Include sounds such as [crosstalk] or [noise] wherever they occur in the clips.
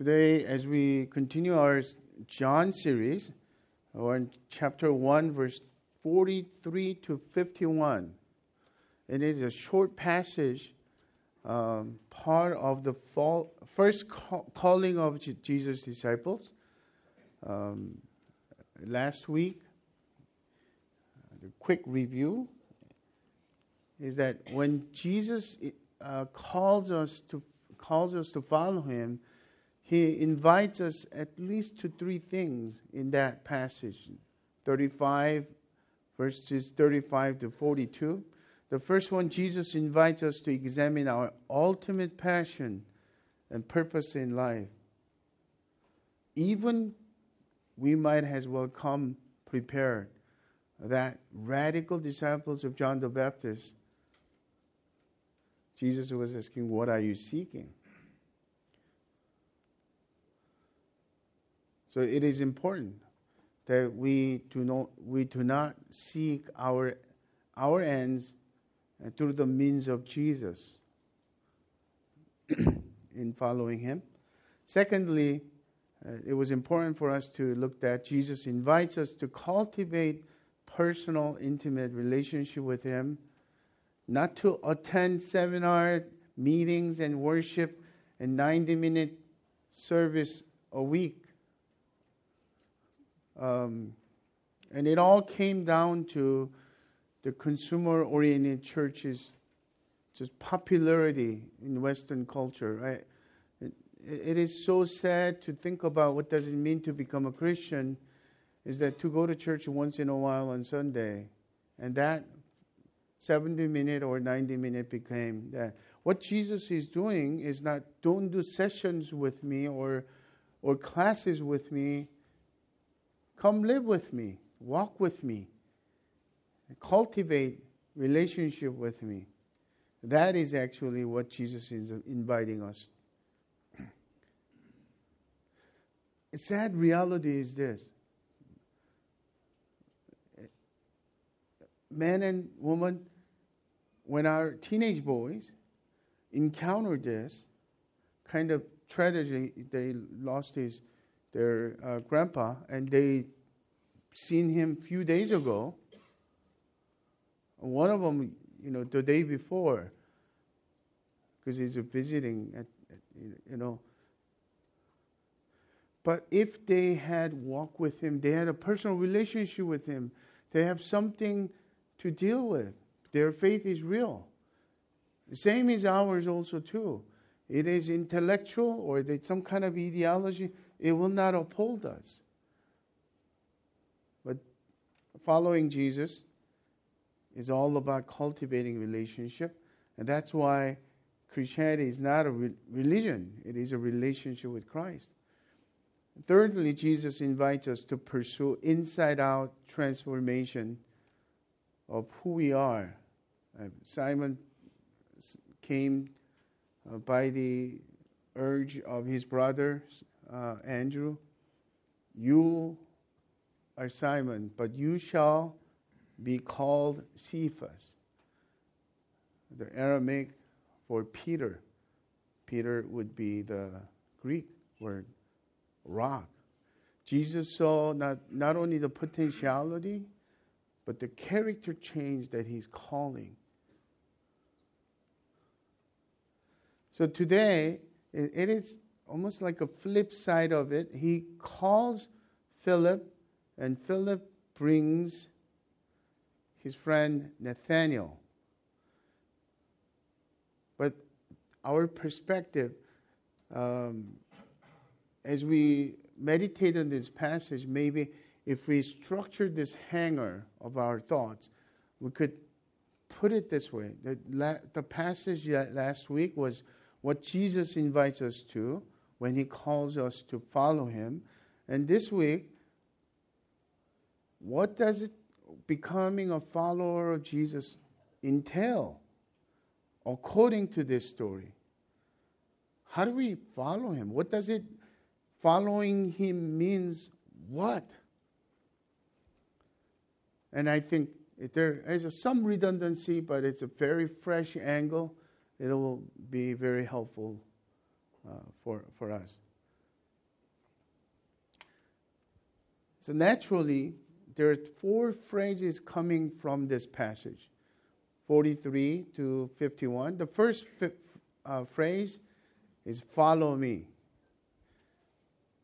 Today, as we continue our John series, we're in chapter 1, verse 43 to 51. And it is a short passage, um, part of the fall, first call, calling of Jesus' disciples. Um, last week, the quick review is that when Jesus uh, calls us to calls us to follow him, he invites us at least to three things in that passage. 35 verses 35 to 42 the first one jesus invites us to examine our ultimate passion and purpose in life. Even we might as well come prepared. That radical disciples of john the baptist jesus was asking what are you seeking So it is important that we do not, we do not seek our, our ends through the means of Jesus [clears throat] in following him. Secondly, uh, it was important for us to look that Jesus invites us to cultivate personal, intimate relationship with him, not to attend seminar meetings and worship and 90 minute service a week um, and it all came down to the consumer oriented church's just popularity in Western culture. Right? It, is so sad to think about what does it mean to become a Christian is that to go to church once in a while on Sunday, and that 70 minute or 90 minute became that. What Jesus is doing is not don't do sessions with me or or classes with me Come live with me, walk with me, cultivate relationship with me. That is actually what Jesus is inviting us. [clears throat] Sad reality is this men and women, when our teenage boys encounter this kind of tragedy, they lost his their uh, grandpa, and they seen him a few days ago. One of them, you know, the day before, because he's visiting, at, at, you know. But if they had walked with him, they had a personal relationship with him, they have something to deal with. Their faith is real. The same is ours also too. It is intellectual or it's some kind of ideology it will not uphold us. But following Jesus is all about cultivating relationship, and that's why Christianity is not a re- religion, it is a relationship with Christ. Thirdly, Jesus invites us to pursue inside out transformation of who we are. Uh, Simon came uh, by the urge of his brothers uh, Andrew, you are Simon, but you shall be called Cephas. The Aramaic for Peter. Peter would be the Greek word rock. Jesus saw not, not only the potentiality, but the character change that he's calling. So today, it, it is almost like a flip side of it. He calls Philip, and Philip brings his friend Nathaniel. But our perspective, um, as we meditate on this passage, maybe if we structure this hanger of our thoughts, we could put it this way. The, la- the passage last week was what Jesus invites us to when He calls us to follow Him. And this week, what does it becoming a follower of Jesus entail according to this story? How do we follow Him? What does it following Him means? What? And I think there is some redundancy, but it's a very fresh angle. It will be very helpful uh, for, for us. So, naturally, there are four phrases coming from this passage 43 to 51. The first uh, phrase is follow me.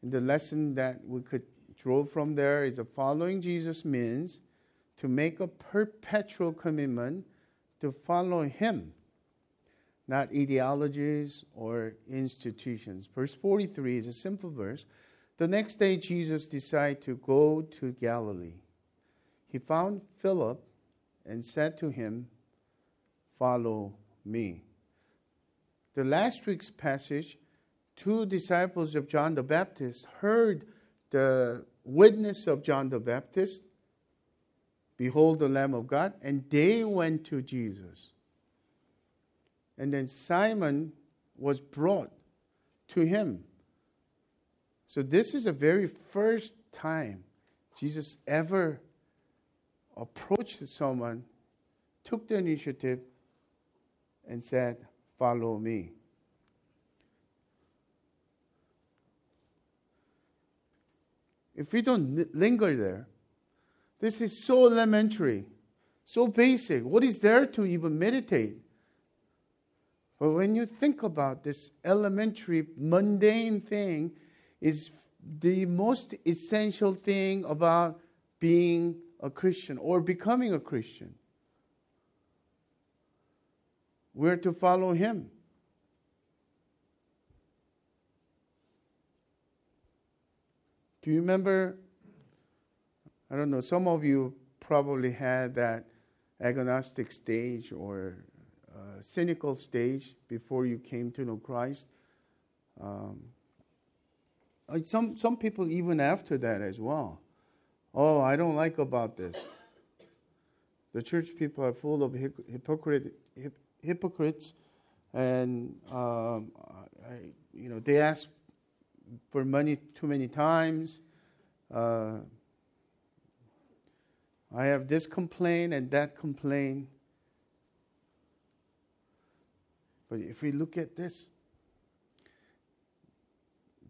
And the lesson that we could draw from there is that following Jesus means to make a perpetual commitment to follow him not ideologies or institutions. Verse 43 is a simple verse. The next day, Jesus decided to go to Galilee. He found Philip and said to him, Follow me. The last week's passage, two disciples of John the Baptist heard the witness of John the Baptist Behold the Lamb of God, and they went to Jesus. And then Simon was brought to him. So, this is the very first time Jesus ever approached someone, took the initiative, and said, Follow me. If we don't linger there, this is so elementary, so basic. What is there to even meditate? But when you think about this elementary, mundane thing, is the most essential thing about being a Christian or becoming a Christian. We're to follow Him. Do you remember I don't know, some of you probably had that agnostic stage or uh, cynical stage before you came to know Christ. Um, some, some people even after that as well. Oh, I don't like about this. The church people are full of hypocrite, hypocrites, and um, I, you know they ask for money too many times. Uh, I have this complaint and that complaint. But if we look at this,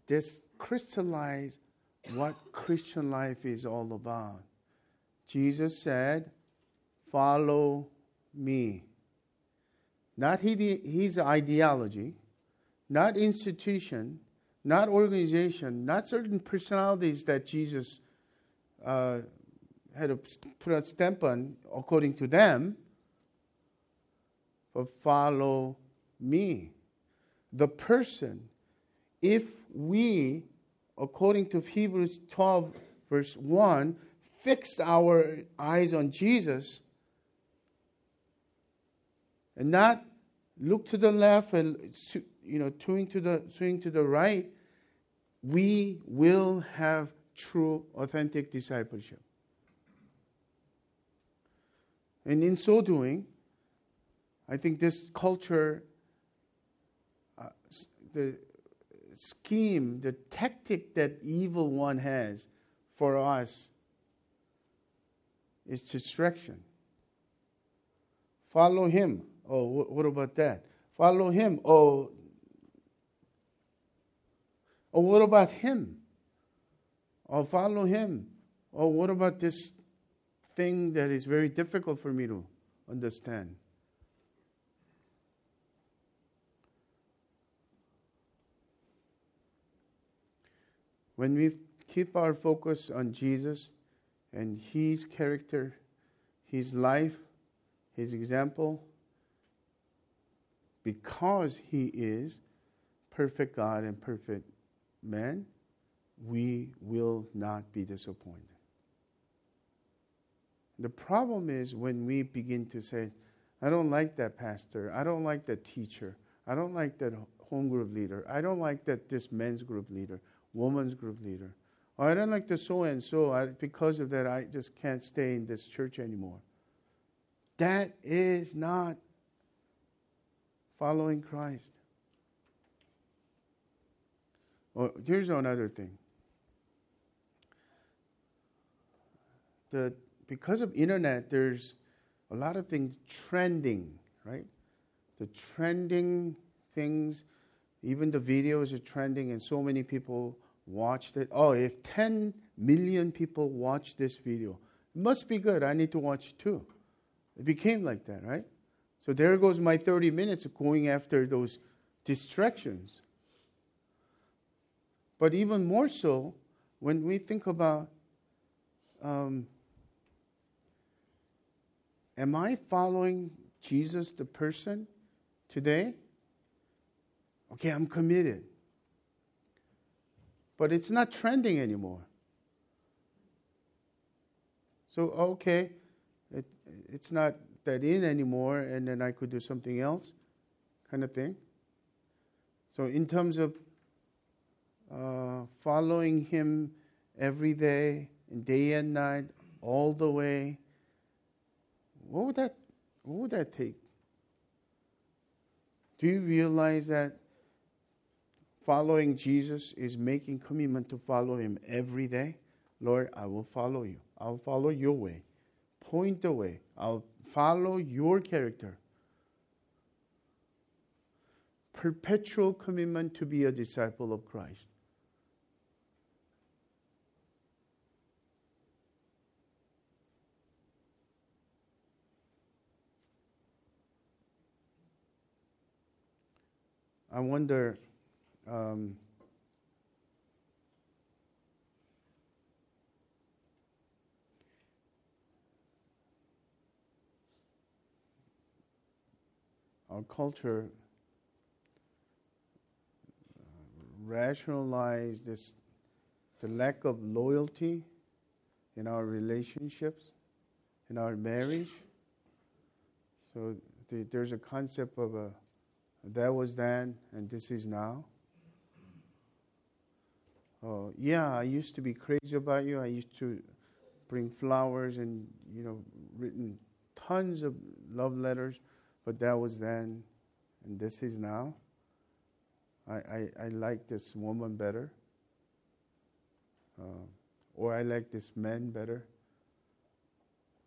this crystallizes what Christian life is all about. Jesus said, Follow me. Not his ideology, not institution, not organization, not certain personalities that Jesus uh, had to put a stamp on according to them, but follow me. The person, if we, according to Hebrews 12, verse 1, fixed our eyes on Jesus and not look to the left and you know swing to the swing to the right, we will have true authentic discipleship. And in so doing, I think this culture, the scheme, the tactic that evil one has for us is distraction. Follow him. Oh, what about that? Follow him. Oh, oh, what about him? Oh, follow him. Oh, what about this thing that is very difficult for me to understand. When we keep our focus on Jesus and His character, His life, His example, because He is perfect God and perfect man, we will not be disappointed. The problem is when we begin to say, I don't like that pastor, I don't like that teacher, I don't like that home group leader, I don't like that this men's group leader, women's group leader, or I don't like the so and so, because of that I just can't stay in this church anymore. That is not following Christ. Well, here's another thing. The because of internet, there's a lot of things trending, right? The trending things, even the videos are trending, and so many people watched it. Oh, if 10 million people watch this video, it must be good. I need to watch too. It became like that, right? So there goes my 30 minutes going after those distractions. But even more so, when we think about um, am I following Jesus, the person, today? Okay, I'm committed. But it's not trending anymore. So, okay, it, it's not that in anymore, and then I could do something else, kind of thing. So, in terms of uh, following Him every day, day and night, all the way, what would that, what would that take? Do you realize that following Jesus is making commitment to follow Him every day? Lord, I will follow you. I'll follow your way. Point the way. I'll follow your character. Perpetual commitment to be a disciple of Christ. I wonder um, our culture uh, rationalize this the lack of loyalty in our relationships in our marriage so the, there's a concept of a that was then, and this is now. Oh, yeah, I used to be crazy about you. I used to bring flowers and, you know, written tons of love letters, but that was then, and this is now. I, I, I like this woman better. Uh, or I like this man better.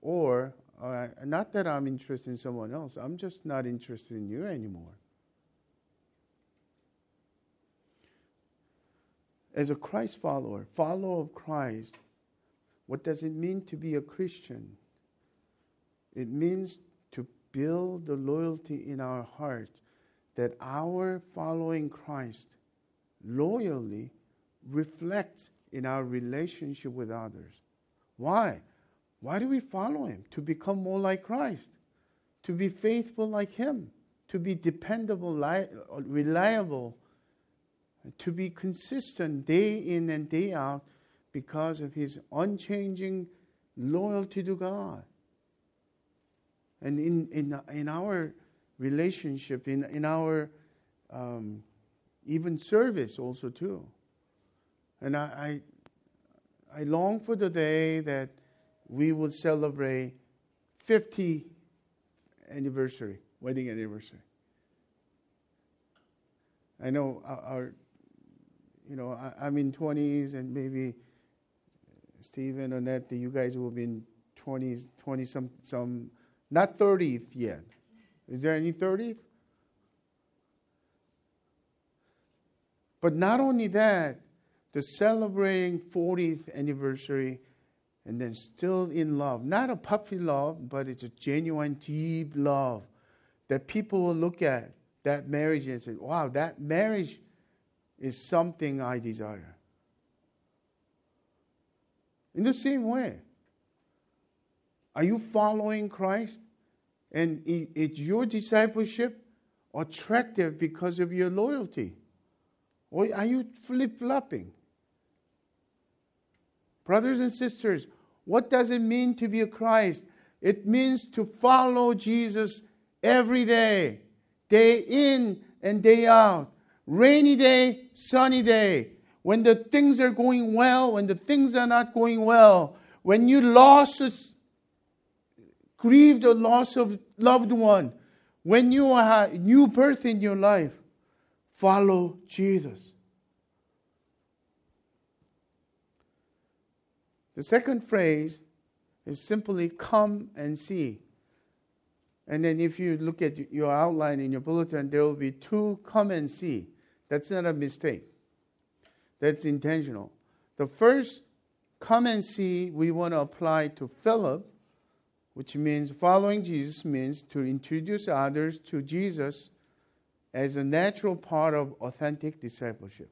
Or, uh, not that I'm interested in someone else, I'm just not interested in you anymore. As a Christ follower, follower of Christ, what does it mean to be a Christian? It means to build the loyalty in our hearts that our following Christ loyally reflects in our relationship with others. Why? Why do we follow him? To become more like Christ, to be faithful like him, to be dependable, reliable to be consistent day in and day out because of his unchanging loyalty to God. And in, in, in our relationship, in, in our um, even service also too. And I, I, I long for the day that we will celebrate 50 anniversary, wedding anniversary. I know our you know, I, am in 20s and maybe Stephen, Annette, you guys will be in 20s, 20 some, some, not 30th yet. Is there any 30th? But not only that, the celebrating 40th anniversary and then still in love. Not a puppy love, but it's a genuine, deep love that people will look at that marriage and say, wow, that marriage is something I desire. In the same way, are you following Christ? And is your discipleship attractive because of your loyalty? Or are you flip flopping? Brothers and sisters, what does it mean to be a Christ? It means to follow Jesus every day, day in and day out rainy day, sunny day, when the things are going well, when the things are not going well, when you lost, grieved the loss of loved one, when you are a new birth in your life, follow Jesus. The second phrase is simply come and see. And then if you look at your outline in your bulletin, there will be two come and see. That's not a mistake. That's intentional. The first come and see we want to apply to Philip, which means following Jesus means to introduce others to Jesus as a natural part of authentic discipleship.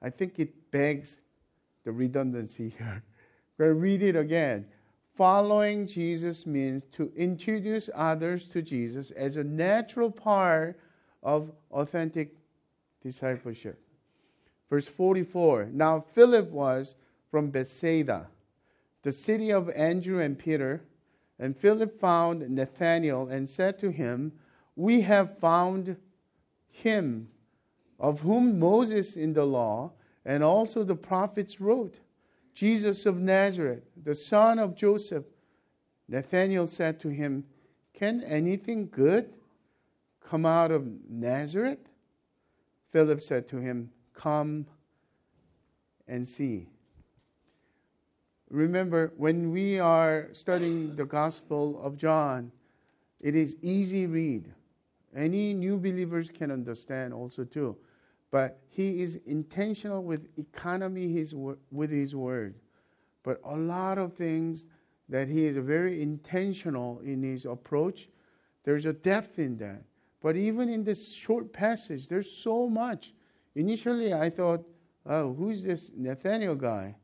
I think it begs the redundancy [laughs] here. To read it again. Following Jesus means to introduce others to Jesus as a natural part of authentic discipleship. Verse 44 Now Philip was from Bethsaida, the city of Andrew and Peter. And Philip found Nathanael and said to him, We have found him of whom Moses in the law and also the prophets wrote, Jesus of Nazareth, the son of Joseph. Nathanael said to him, Can anything good come out of Nazareth? Philip said to him, Come and see. Remember, when we are studying the Gospel of John, it is easy read. Any new believers can understand also too. But he is intentional with economy his, with his word. But a lot of things that he is very intentional in his approach. There's a depth in that. But even in this short passage, there's so much. Initially, I thought, oh, who's this Nathaniel guy?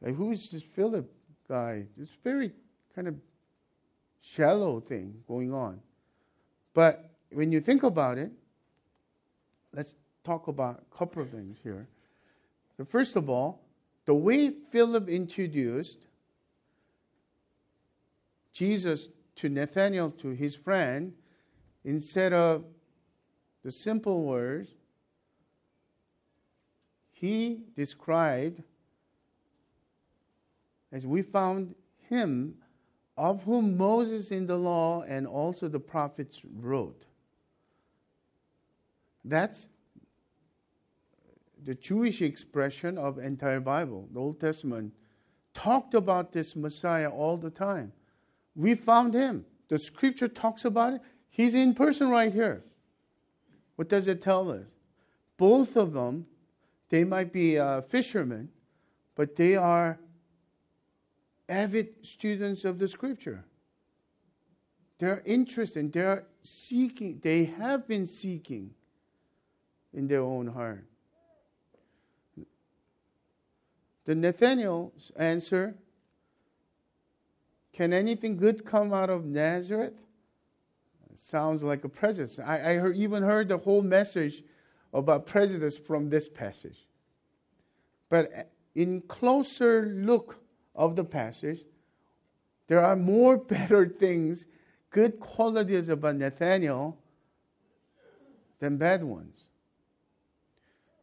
Like, who's this Philip guy? It's very kind of shallow thing going on. But when you think about it, let's talk about a couple of things here. So, first of all, the way Philip introduced Jesus to Nathanael, to his friend, instead of the simple words, he described, as we found him, of whom Moses in the law and also the prophets wrote. That's the Jewish expression of entire Bible. The Old Testament talked about this Messiah all the time. We found him. The scripture talks about it. He's in person right here. What does it tell us? Both of them, they might be uh, fishermen, but they are avid students of the scripture. They're interested, they're seeking, they have been seeking in their own heart. The Nathaniel's answer Can anything good come out of Nazareth? Sounds like a prejudice. I, I heard, even heard the whole message about prejudice from this passage. But in closer look of the passage, there are more [laughs] better things, good qualities about Nathaniel than bad ones.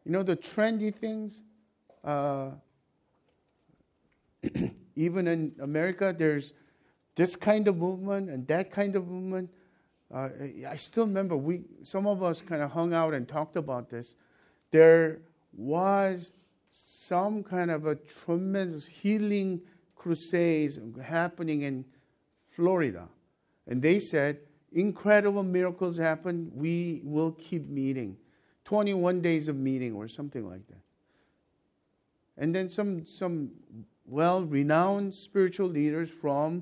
You know, the trendy things, uh, [clears throat] even in America, there's this kind of movement and that kind of movement. Uh, I still remember we some of us kind of hung out and talked about this. There was some kind of a tremendous healing crusades happening in Florida, and they said incredible miracles happen. We will keep meeting, 21 days of meeting or something like that. And then some some well renowned spiritual leaders from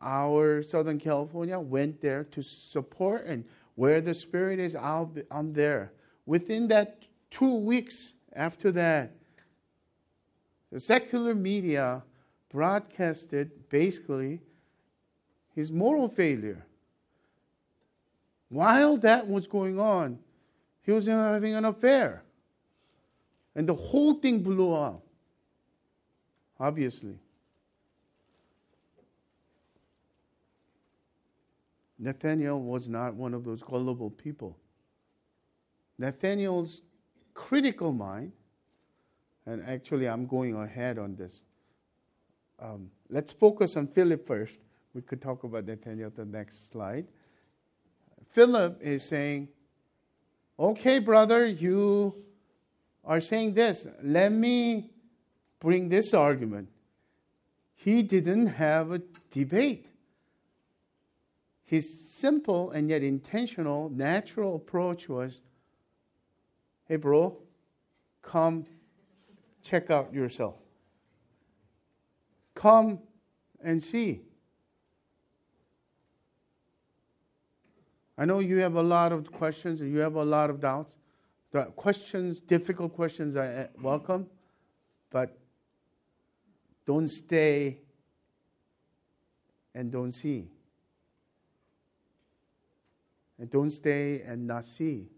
our Southern California went there to support and where the Spirit is, I'll be, I'm there. Within that two weeks after that, the secular media broadcasted basically his moral failure. While that was going on, he was having an affair. And the whole thing blew up obviously. Nathaniel was not one of those gullible people. Nathaniel's critical mind, and actually I'm going ahead on this. Um, let's focus on Philip first. We could talk about Nathaniel the next slide. Philip is saying, Okay, brother, you are saying this. Let me bring this argument. He didn't have a debate. His simple and yet intentional, natural approach was hey, bro, come check out yourself. Come and see. I know you have a lot of questions and you have a lot of doubts. The questions, difficult questions, I eh, welcome, but don't stay and don't see. And don't stay and not see.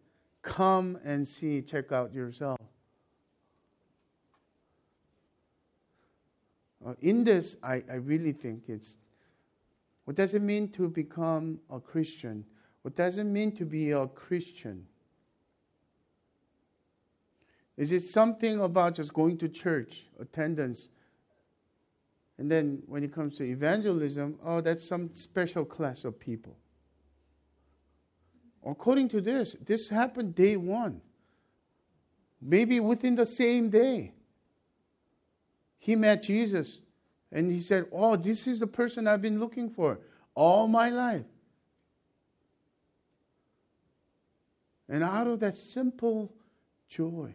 Come and see, check out yourself. Uh, in this, I, I really think it's what does it mean to become a Christian? What does it mean to be a Christian? Is it something about just going to church, attendance? And then when it comes to evangelism, oh, that's some special class of people. According to this, this happened day one. Maybe within the same day. He met Jesus and he said, Oh, this is the person I've been looking for all my life. And out of that simple joy,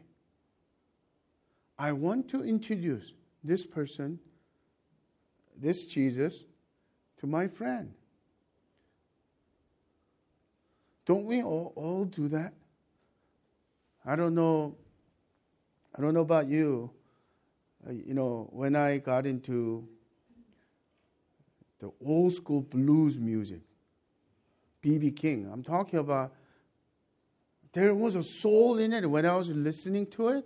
I want to introduce this person, this Jesus, to my friend. Don't we all, all do that? I don't know. I don't know about you. Uh, you know, when I got into the old school blues music, B.B. King, I'm talking about there was a soul in it. When I was listening to it,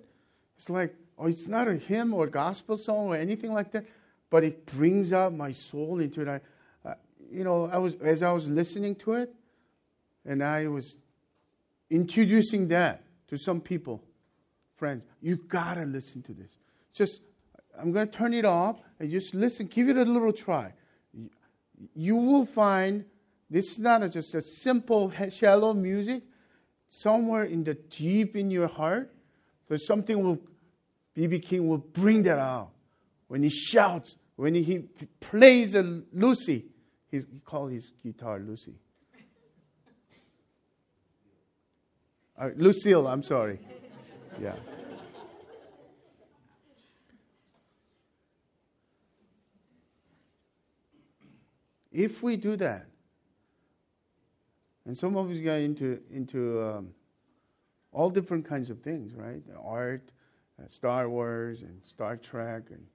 it's like, oh, it's not a hymn or a gospel song or anything like that, but it brings out my soul into it. I, uh, you know, I was as I was listening to it, and I was introducing that to some people, friends. You gotta listen to this. Just, I'm gonna turn it off and just listen. Give it a little try. You will find this is not a, just a simple, shallow music somewhere in the deep in your heart, there's something will BB King will bring that out. When he shouts, when he, plays a Lucy, he called his guitar Lucy. Uh, Lucille, I'm sorry. Yeah. If we do that, and some of us got into into um, all different kinds of things, right? Art, uh, Star Wars, and Star Trek, and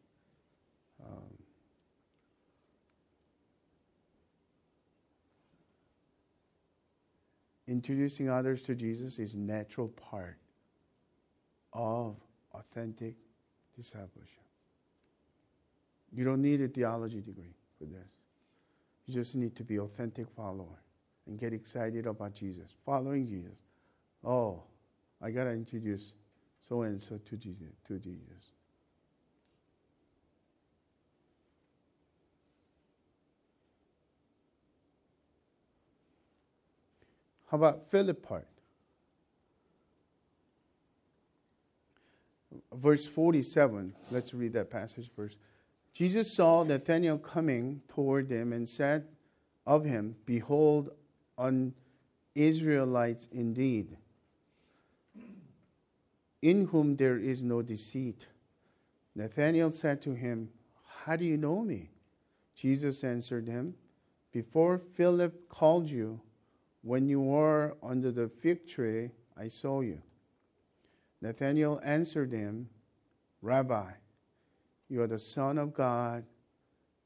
um, introducing others to Jesus is natural part of authentic discipleship. You don't need a theology degree for this. You just need to be an authentic follower and get excited about Jesus, following Jesus. Oh, I got to introduce so and so to Jesus. To Jesus. How about Philip part? Verse 47. Let's read that passage first. Jesus saw Nathanael coming toward them and said of him, Behold, an Israelite indeed, in whom there is no deceit. Nathanael said to him, How do you know me? Jesus answered him, Before Philip called you, when you were under the fig tree, I saw you. Nathanael answered him, Rabbi, you are the Son of God,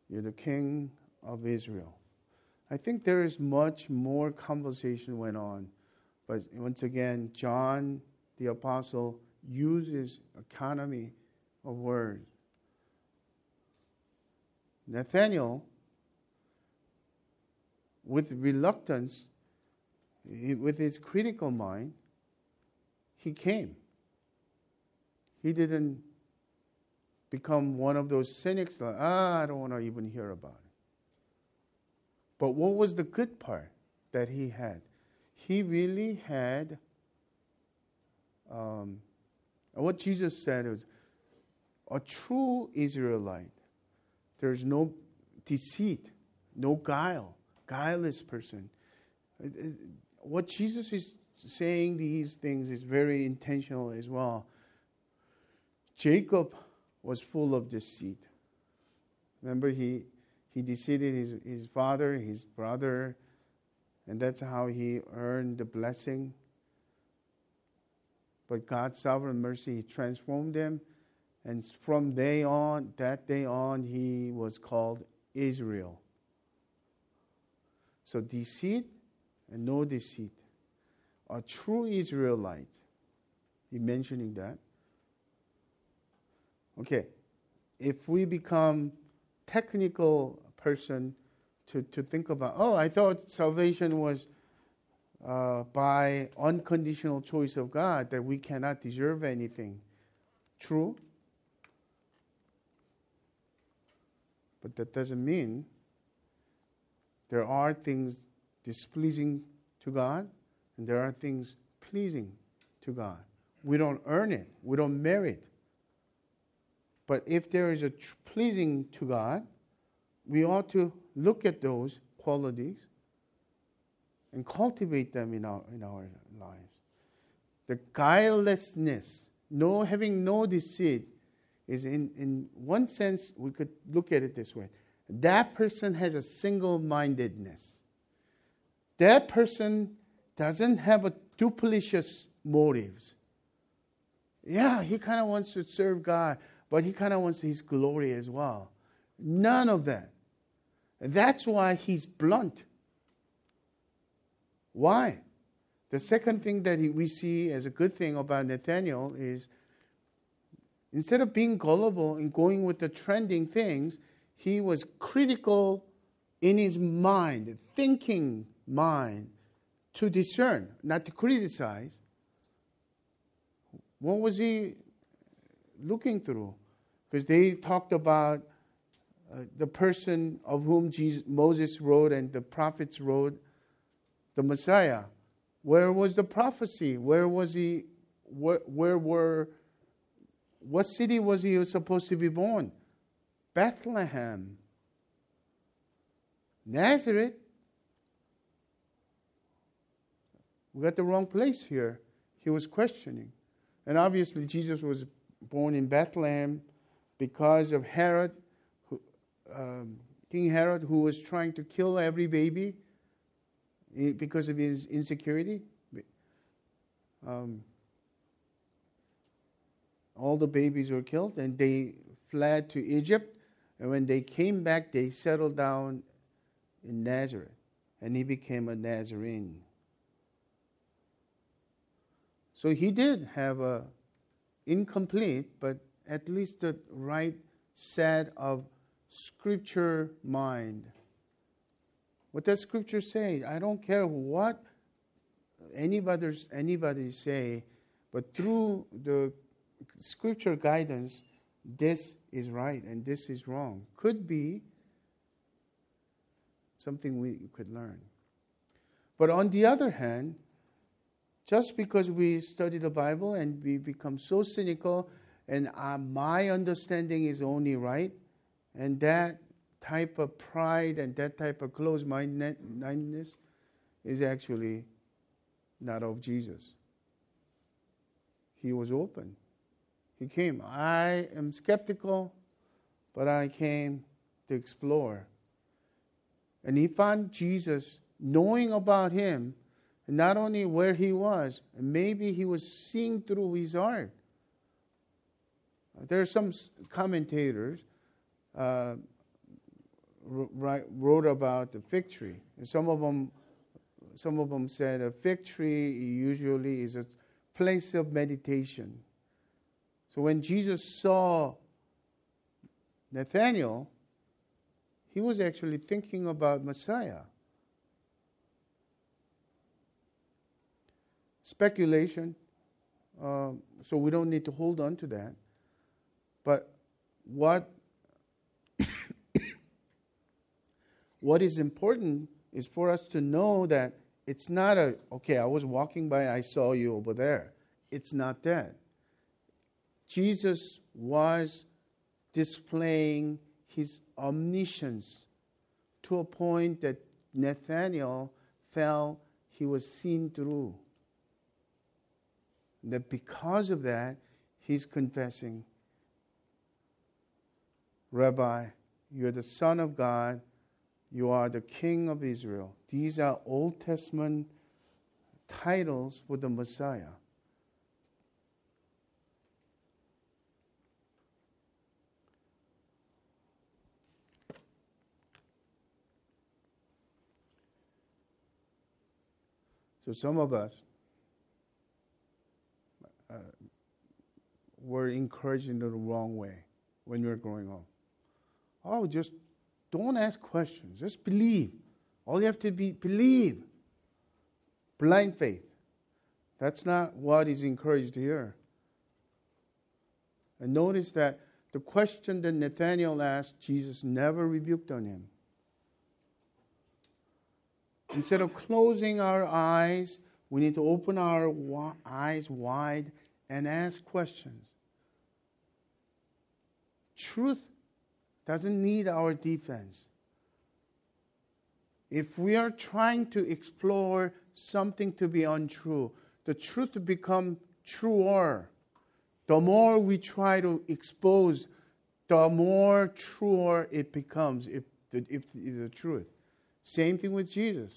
you're the King of Israel. I think there is much more conversation went on, but once again, John the apostle uses economy of words. Nathaniel, with reluctance, with his critical mind, he came. He didn't become one of those cynics like, ah, I don't want to even hear about it. But what was the good part that he had? He really had um, what Jesus said was a true Israelite. There's no deceit, no guile, guileless person. What Jesus is saying these things is very intentional as well. Jacob was full of deceit. Remember, he, he deceived his, his father, his brother, and that's how he earned the blessing. But God's sovereign mercy, transformed him. And from day on, that day on, he was called Israel. So deceit and no deceit. A true Israelite. He mentioning that. Okay. If we become technical person to, to think about, oh, I thought salvation was uh, by unconditional choice of God, that we cannot deserve anything. True. But that doesn't mean there are things displeasing to God and there are things pleasing to God. We don't earn it, we don't merit. But if there is a tr- pleasing to God, we ought to look at those qualities and cultivate them in our, in our lives. The guilelessness, no having no deceit, is in, in one sense, we could look at it this way. That person has a single mindedness. That person doesn't have a duplicitous motives. Yeah, he kind of wants to serve God, but he kind of wants his glory as well. None of that. That's why he's blunt. Why? The second thing that we see as a good thing about Nathaniel is instead of being gullible and going with the trending things, he was critical in his mind, thinking mind, to discern, not to criticize. What was he looking through? Because they talked about uh, the person of whom Jesus, Moses wrote and the prophets wrote, the Messiah. Where was the prophecy? Where was he? Where, where were? What city was he supposed to be born? Bethlehem. Nazareth. We got the wrong place here. He was questioning. And obviously, Jesus was born in Bethlehem because of Herod um, King Herod, who was trying to kill every baby because of his insecurity. Um, all the babies were killed, and they fled to Egypt. And when they came back, they settled down in Nazareth, and he became a Nazarene. So he did have a incomplete, but at least the right set of scripture mind. What does scripture say? I don't care what anybody, anybody say, but through the scripture guidance, this is right and this is wrong. Could be something we could learn. But on the other hand, just because we study the Bible and we become so cynical and uh, my understanding is only right, and that type of pride and that type of closed mindedness is actually not of Jesus. He was open. He came. I am skeptical, but I came to explore. And he found Jesus knowing about him, not only where he was, maybe he was seeing through his heart. There are some commentators uh, wrote about the fig tree. And some of them, some of them said a fig tree usually is a place of meditation. So when Jesus saw Nathaniel, he was actually thinking about Messiah. Speculation, uh, so we don't need to hold on to that. But what [coughs] what is important is for us to know that it's not a, okay, I was walking by, I saw you over there. It's not that. Jesus was displaying his omniscience to a point that Nathaniel felt he was seen through. That because of that, he's confessing, Rabbi, you are the Son of God, you are the King of Israel. These are Old Testament titles for the Messiah. So some of us were encouraged in the wrong way when we were growing up. Oh, just don't ask questions. Just believe. All you have to be believe. Blind faith. That's not what is encouraged here. And notice that the question that Nathanael asked, Jesus never rebuked on him. Instead of closing our eyes, we need to open our eyes wide and ask questions. Truth doesn't need our defense. If we are trying to explore something to be untrue, the truth becomes truer. The more we try to expose, the more truer it becomes if the, if the truth. Same thing with Jesus.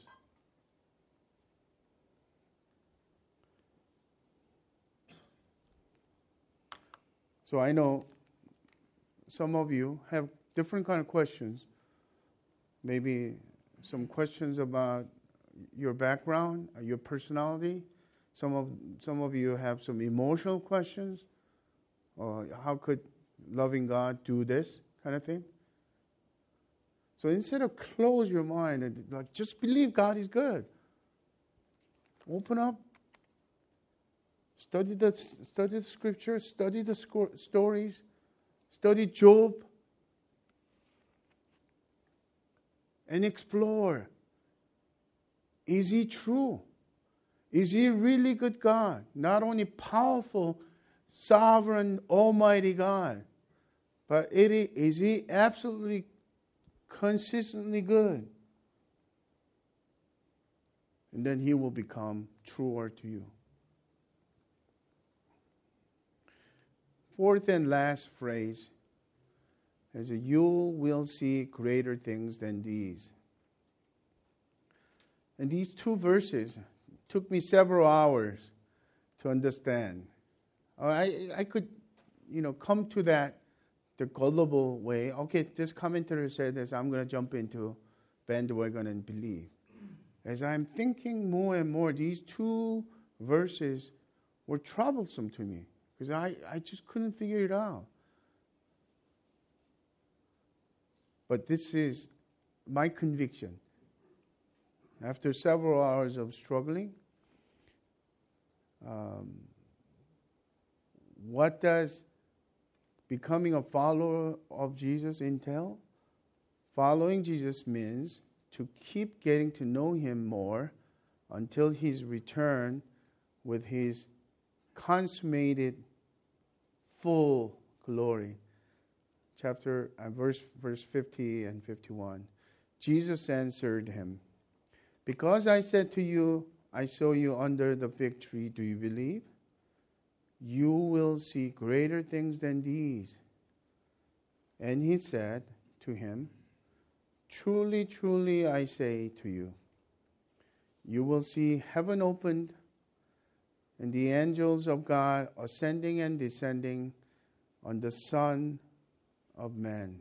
So I know some of you have different kind of questions. Maybe some questions about your background, uh, your personality. Some of some of you have some emotional questions. Or how could loving God do this kind of thing? So instead of close your mind and like just believe God is good, open up, study the study the scripture, study the stories, study Job, and explore. Is he true? Is he really good God? Not only powerful, sovereign, almighty God, but is he absolutely consistently good. And then he will become truer to you. Fourth and last phrase is you will see greater things than these. And these two verses took me several hours to understand. Uh, I, I could, you know, come to that the gullible way. Okay, this commentator said this, I'm going to jump into bandwagon and believe. As I'm thinking more and more, these two verses were troublesome to me because I, I just couldn't figure it out. But this is my conviction. After several hours of struggling, um, what does becoming a follower of Jesus entail? Following Jesus means to keep getting to know him more until his return with his consummated full glory. Chapter uh, verse verse 50 and 51. Jesus answered him, "Because I said to you, I saw you under the fig tree, do you believe? you will see greater things than these. And he said to him, Truly, truly, I say to you, you will see heaven opened and the angels of God ascending and descending on the Son of Man.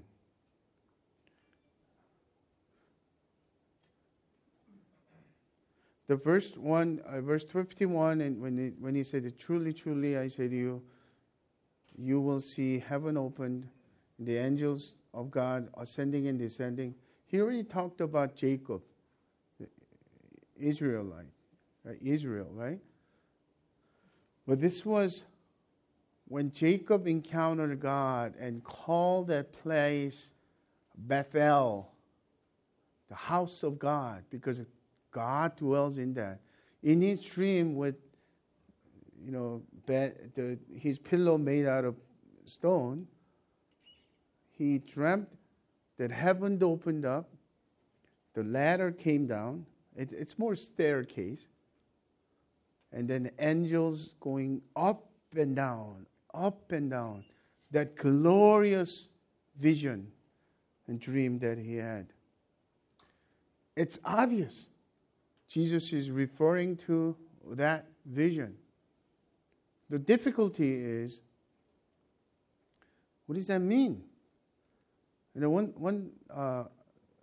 the verse one, uh, verse fifty-one, and when he, when he said, "Truly, truly, I say to you, you will see heaven opened, the angels of God ascending and descending." He already talked about Jacob, Israelite, right? Israel, right? But this was when Jacob encountered God and called that place Bethel, the house of God, because God dwells in that. In his dream, with you know bed, the, his pillow made out of stone, he dreamt that heaven opened up, the ladder came down. It, it's more staircase, and then angels going up and down, up and down. That glorious vision and dream that he had. It's obvious. Jesus is referring to that vision. The difficulty is what does that mean? You know, one, one uh,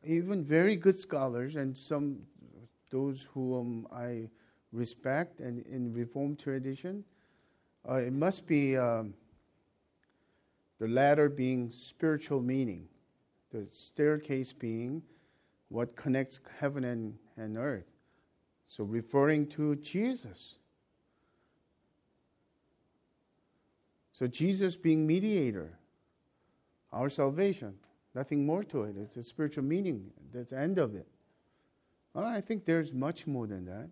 even very good scholars and some those whom I respect and in Reformed tradition, uh, it must be um, the latter being spiritual meaning, the staircase being what connects heaven and, and earth. So referring to Jesus. So Jesus being mediator, our salvation. Nothing more to it. It's a spiritual meaning. That's the end of it. Well, I think there's much more than that.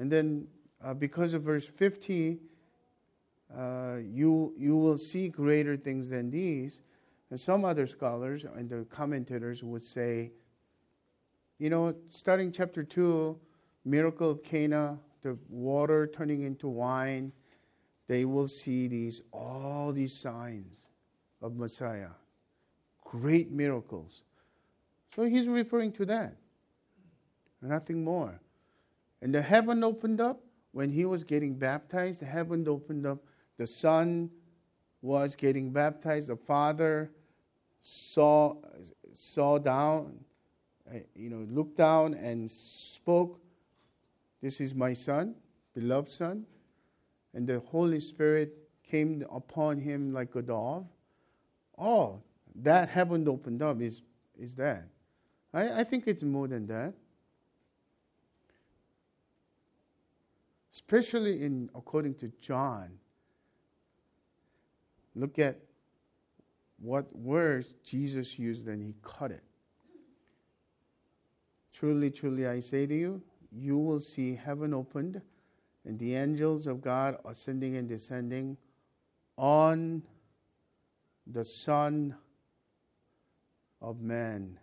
And then, uh, because of verse 50, uh, you, you will see greater things than these. And some other scholars and the commentators would say, you know, starting chapter 2, miracle of Cana, the water turning into wine, they will see these all these signs of Messiah. Great miracles. So he's referring to that. Nothing more. And the heaven opened up when he was getting baptized. The heaven opened up. The Son was getting baptized. The Father saw saw down, uh, you know, looked down and spoke. This is my Son, beloved Son. And the Holy Spirit came upon him like a dove. Oh, that heaven opened up is is that. I, I think it's more than that. Especially in according to John. Look at what words Jesus used and he cut it. Truly, truly, I say to you, you will see heaven opened and the angels of God ascending and descending on the Son of Man.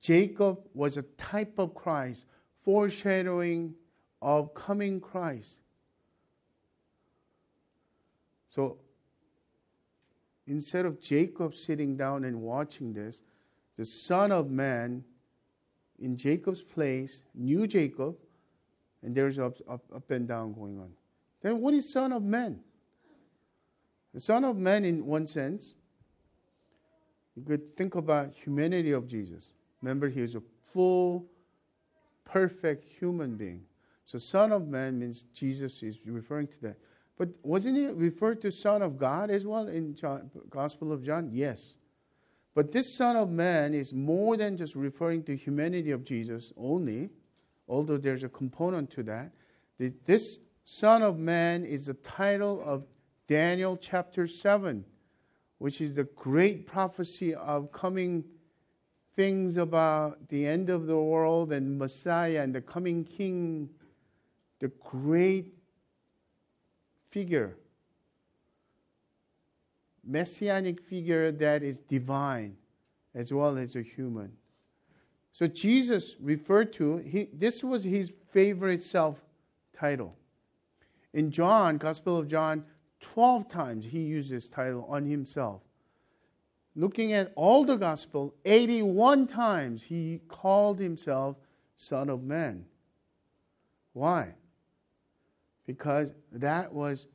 Jacob was a type of Christ, foreshadowing of coming Christ. So instead of Jacob sitting down and watching this, the Son of Man in Jacob's place, new Jacob, and there's up, up, up and down going on. Then what is Son of Man? The Son of Man, in one sense, you could think about humanity of Jesus. Remember, he was a full, perfect human being. So, Son of Man means Jesus is referring to that. But wasn't he referred to Son of God as well in John, Gospel of John? Yes. But this Son of Man is more than just referring to humanity of Jesus only, although there's a component to that. This Son of Man is the title of Daniel chapter 7, which is the great prophecy of coming things about the end of the world and Messiah and the coming King the great figure, messianic figure that is divine as well as a human. So Jesus referred to, he, this was his favorite self title. In John, Gospel of John, 12 times he used this title on himself. Looking at all the Gospel, 81 times he called himself Son of Man. Why? Because that was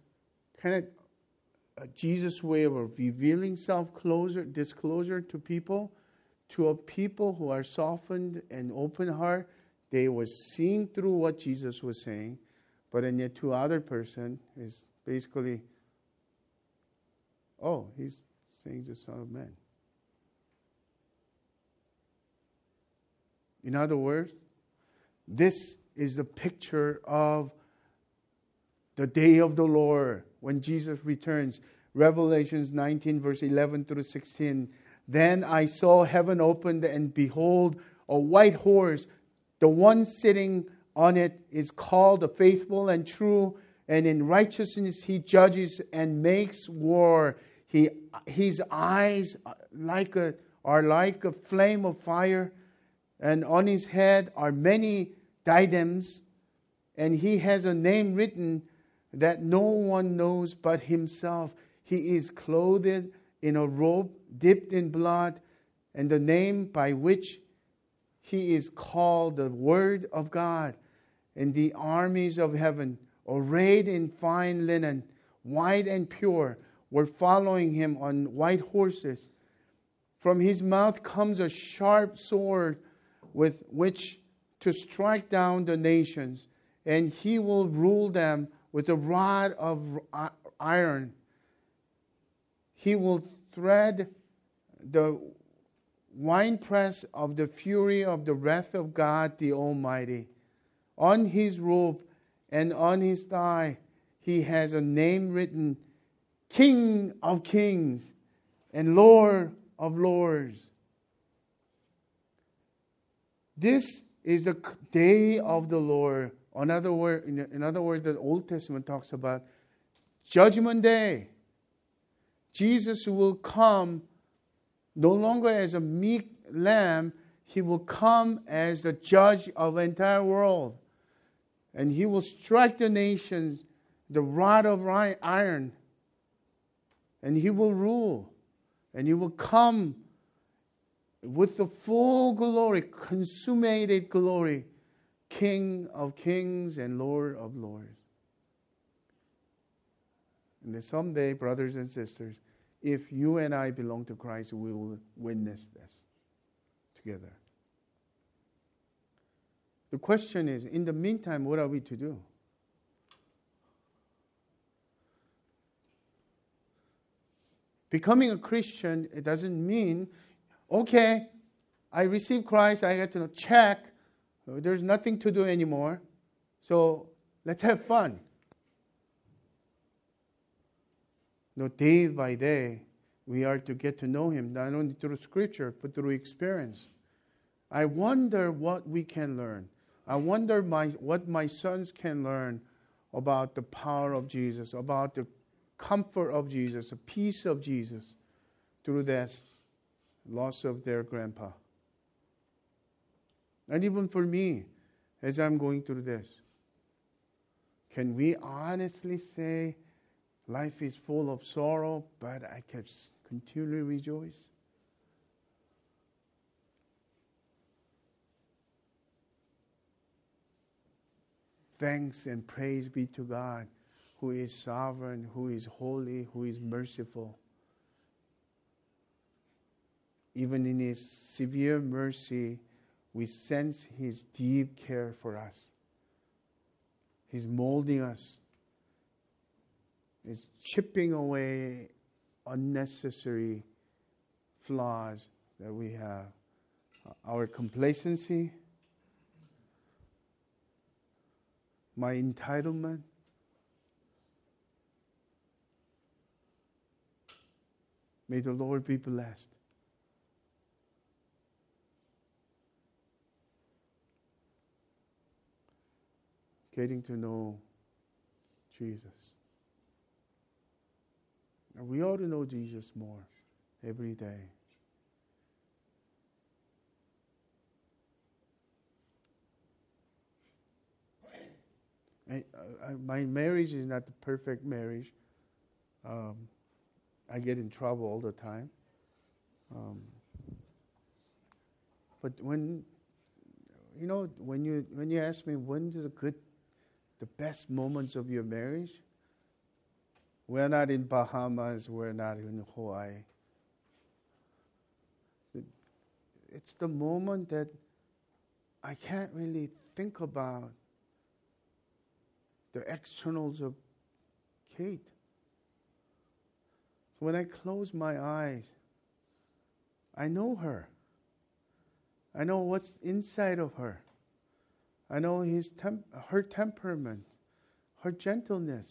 kind of Jesus' way of revealing self closer, disclosure to people, to a people who are softened and open heart. They were seeing through what Jesus was saying, but then yet to other person is basically, oh, he's saying the Son of Man. In other words, this is the picture of the day of the Lord, when Jesus returns. Revelations 19, verse 11 through 16. Then I saw heaven opened, and behold, a white horse. The one sitting on it is called the faithful and true, and in righteousness he judges and makes war. He, his eyes like a, are like a flame of fire, and on his head are many diadems, and he has a name written that no one knows but himself. He is clothed in a robe dipped in blood, and the name by which he is called the Word of God. And the armies of heaven, arrayed in fine linen, white and pure, were following him on white horses. From his mouth comes a sharp sword with which to strike down the nations, and he will rule them with a rod of iron. He will thread the winepress of the fury of the wrath of God the Almighty. On his robe and on his thigh, he has a name written King of Kings and Lord of Lords. This is the day of the Lord. Another word, in other words, the Old Testament talks about Judgment Day. Jesus will come no longer as a meek lamb, he will come as the judge of the entire world. And he will strike the nations the rod of iron. And he will rule. And he will come with the full glory, consummated glory, King of kings and Lord of lords. And then someday, brothers and sisters, if you and I belong to Christ, we will witness this together. The question is in the meantime, what are we to do? Becoming a Christian, it doesn't mean, okay, I received Christ, I get to check, there's nothing to do anymore, so let's have fun. No, day by day, we are to get to know Him, not only through Scripture, but through experience. I wonder what we can learn. I wonder my, what my sons can learn about the power of Jesus, about the comfort of Jesus, the peace of Jesus through this loss of their grandpa. And even for me, as I'm going through this, can we honestly say, Life is full of sorrow, but I can continually rejoice. Thanks and praise be to God, who is sovereign, who is holy, who is merciful. Even in His severe mercy, we sense His deep care for us. He's molding us He's chipping away unnecessary flaws that we have. Our complacency, my entitlement, May the Lord be blessed. Getting to know Jesus. And we ought to know Jesus more every day. I, I, my marriage is not the perfect marriage. Um, I get in trouble all the time. Um, but when you know when you when you ask me when's the good, the best moments of your marriage, we're not in Bahamas, we're not in Hawaii. It's the moment that I can't really think about the externals of Kate. So when I close my eyes, I know her. I know what's inside of her. I know his temp- her temperament, her gentleness,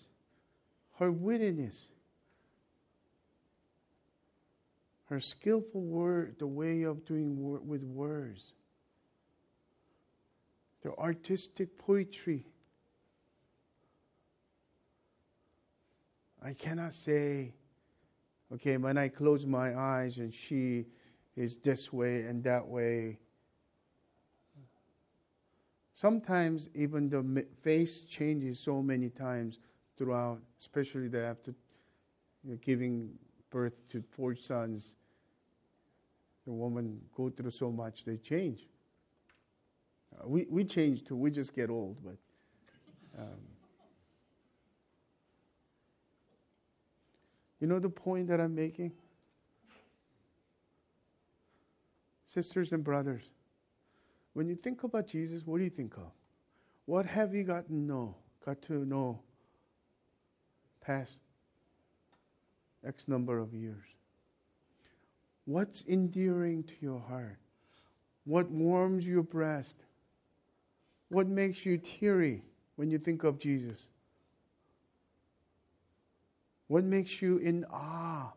her wittiness, her skillful word, the way of doing wor- with words, the artistic poetry. I cannot say, okay, when I close my eyes and she is this way and that way. Sometimes even the face changes so many times throughout, especially after giving birth to four sons, the woman go through so much, they change. Uh, we, we change too, we just get old, but. Um, you know the point that I'm making? Sisters and brothers, when you think about Jesus, what do you think of? What have you got to know? Got to know past X number of years? What's endearing to your heart? What warms your breast? What makes you teary when you think of Jesus? What makes you in awe?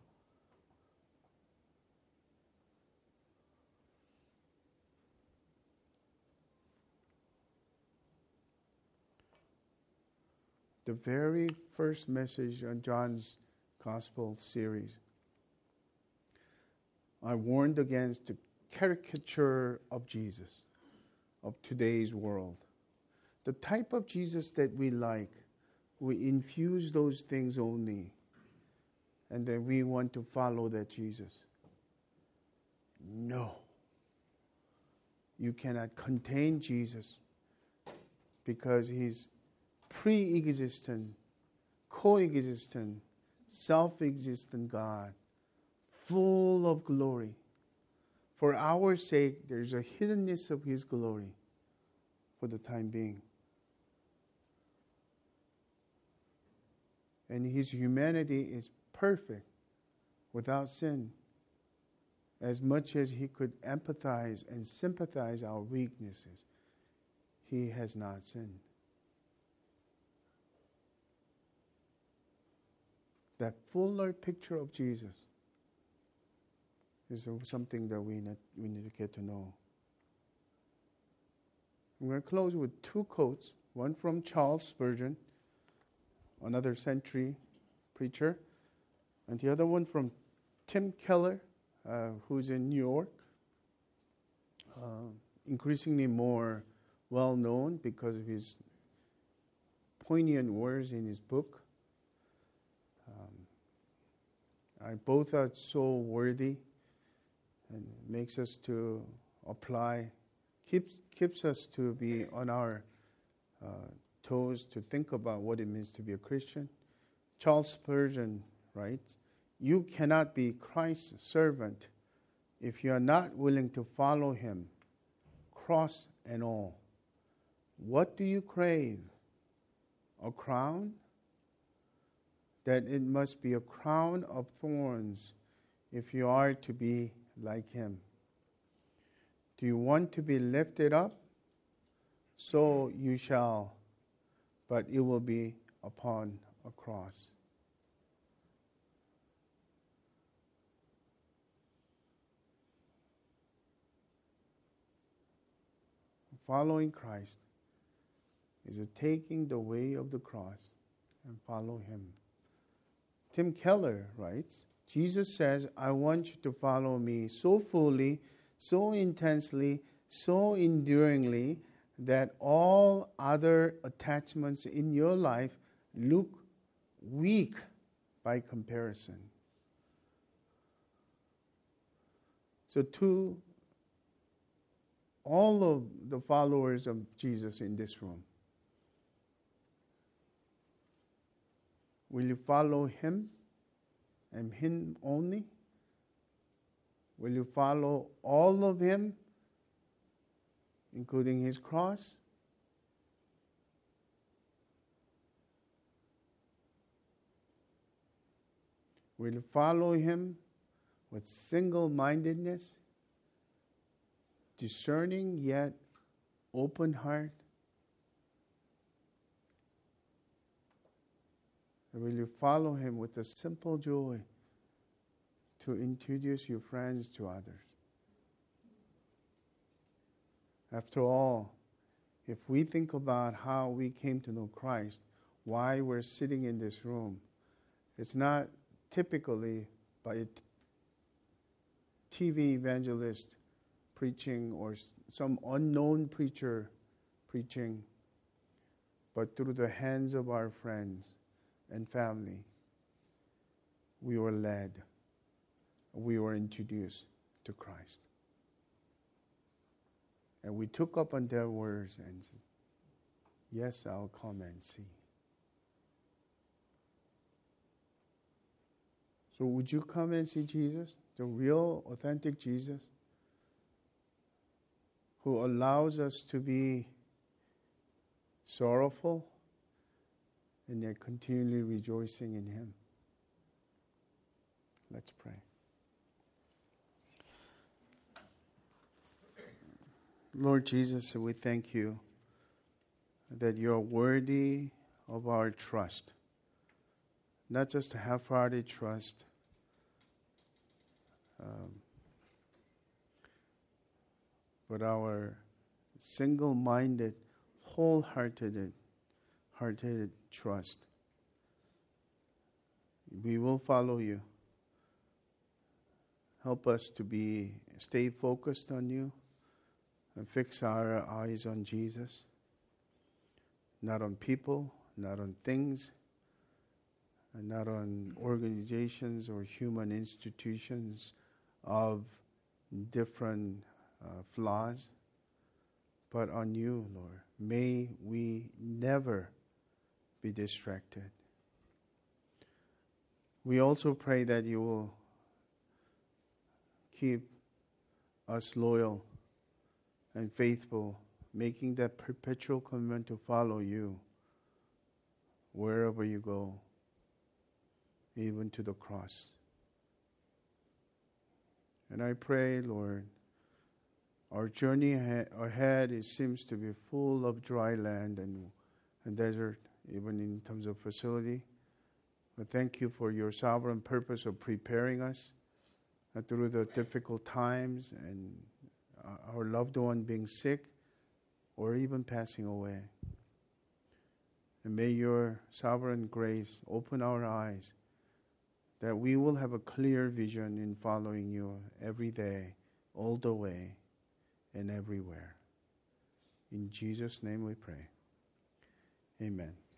The very first message on John's Gospel series, I warned against the caricature of Jesus of today's world. The type of Jesus that we like, we infuse those things only, and then we want to follow that Jesus. No. You cannot contain Jesus because he's pre existent, co-existent, self-existent God, full of glory. For our sake, there's a hiddenness of His glory for the time being. And His humanity is perfect, without sin, as much as He could empathize and sympathize our weaknesses. He has not sinned. That fuller picture of Jesus is something that we need, we need to get to know. I'm going to close with two quotes one from Charles Spurgeon, another century preacher, and the other one from Tim Keller, uh, who's in New York, uh, increasingly more well known because of his poignant words in his book. Uh, both are so worthy and makes us to apply, keeps, keeps us to be on our uh, toes to think about what it means to be a Christian. Charles Spurgeon writes, You cannot be Christ's servant if you are not willing to follow him, cross and all. What do you crave? A crown? That it must be a crown of thorns if you are to be like him. Do you want to be lifted up? So you shall, but it will be upon a cross. Following Christ is taking the way of the cross and follow him. Tim Keller writes Jesus says, I want you to follow me so fully, so intensely, so enduringly that all other attachments in your life look weak by comparison. So, to all of the followers of Jesus in this room, Will you follow Him and Him only? Will you follow all of Him, including His cross? Will you follow Him with single mindedness, discerning yet open heart? And will you follow him with a simple joy to introduce your friends to others? After all, if we think about how we came to know Christ, why we're sitting in this room, it's not typically by a TV evangelist preaching or some unknown preacher preaching, but through the hands of our friends and family, we were led we were introduced to Christ. And we took up on their words and said, Yes, I'll come and see. So, would you come and see Jesus, the real, authentic Jesus, who allows us to be sorrowful and they're continually rejoicing in Him? Let's pray. Lord Jesus, we thank you that you're worthy of our trust. Not just a half hearted trust, um, but our single minded, wholehearted hearted trust. We will follow you. Help us to be stay focused on you and fix our eyes on Jesus, not on people, not on things, and not on organizations or human institutions of different uh, flaws, but on you, Lord. May we never be distracted. We also pray that you will keep us loyal and faithful, making that perpetual commitment to follow you wherever you go, even to the cross. And I pray, Lord, our journey ahead it seems to be full of dry land and, and desert, even in terms of facility. But thank you for your sovereign purpose of preparing us uh, through the difficult times and uh, our loved one being sick or even passing away. And may your sovereign grace open our eyes that we will have a clear vision in following you every day, all the way, and everywhere. In Jesus' name we pray. Amen.